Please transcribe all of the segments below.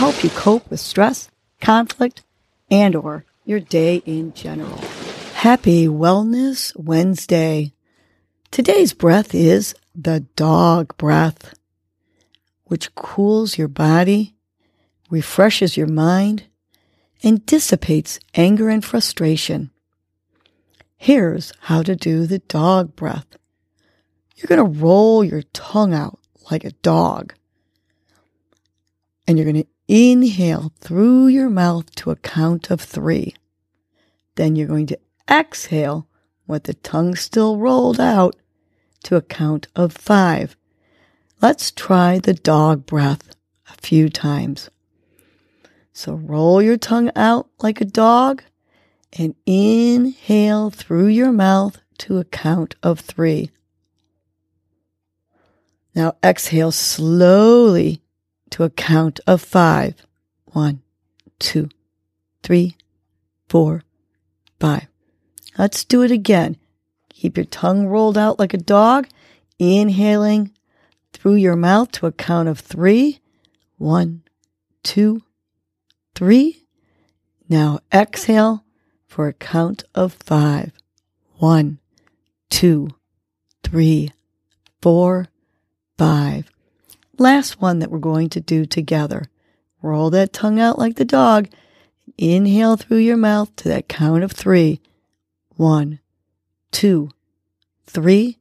help you cope with stress, conflict, and or your day in general. Happy Wellness Wednesday. Today's breath is the dog breath, which cools your body, refreshes your mind, and dissipates anger and frustration. Here's how to do the dog breath. You're going to roll your tongue out like a dog. And you're going to inhale through your mouth to a count of three. Then you're going to exhale with the tongue still rolled out to a count of five. Let's try the dog breath a few times. So roll your tongue out like a dog and inhale through your mouth to a count of three. Now exhale slowly to a count of five. One, two, three, four, five. Let's do it again. Keep your tongue rolled out like a dog, inhaling through your mouth to a count of three. One, two, three. Now exhale for a count of five. One, two, three, four, five. Last one that we're going to do together. Roll that tongue out like the dog. Inhale through your mouth to that count of three. One, two, three.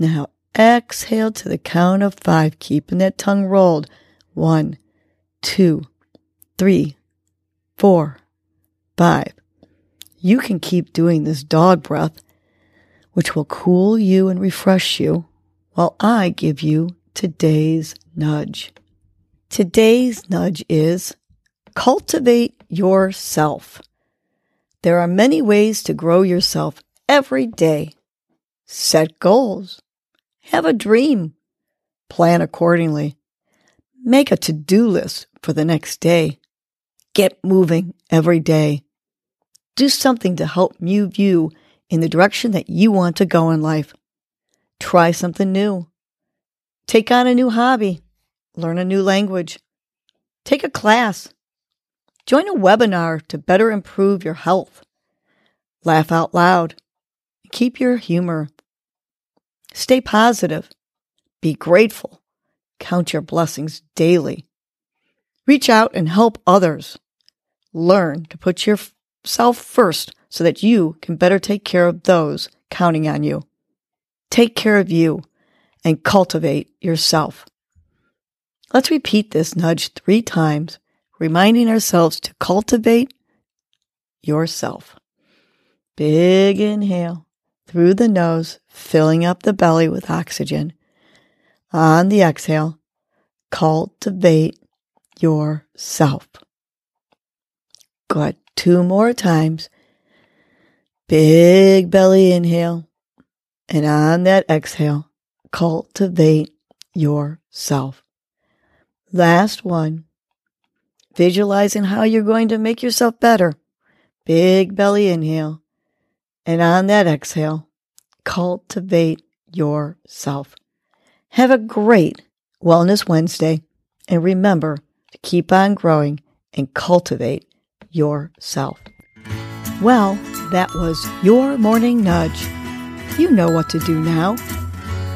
Now exhale to the count of five, keeping that tongue rolled. One, two, three, four, five. You can keep doing this dog breath, which will cool you and refresh you while I give you today's nudge. Today's nudge is cultivate yourself. There are many ways to grow yourself every day. Set goals. Have a dream. Plan accordingly. Make a to do list for the next day. Get moving every day. Do something to help move you in the direction that you want to go in life. Try something new. Take on a new hobby. Learn a new language. Take a class. Join a webinar to better improve your health. Laugh out loud. Keep your humor. Stay positive. Be grateful. Count your blessings daily. Reach out and help others. Learn to put yourself first so that you can better take care of those counting on you. Take care of you and cultivate yourself. Let's repeat this nudge three times, reminding ourselves to cultivate yourself. Big inhale through the nose, filling up the belly with oxygen. On the exhale, cultivate yourself. Good. Two more times. Big belly inhale. And on that exhale, cultivate yourself. Last one. Visualizing how you're going to make yourself better. Big belly inhale. And on that exhale, cultivate yourself. Have a great Wellness Wednesday. And remember to keep on growing and cultivate yourself. Well, that was your morning nudge. You know what to do now.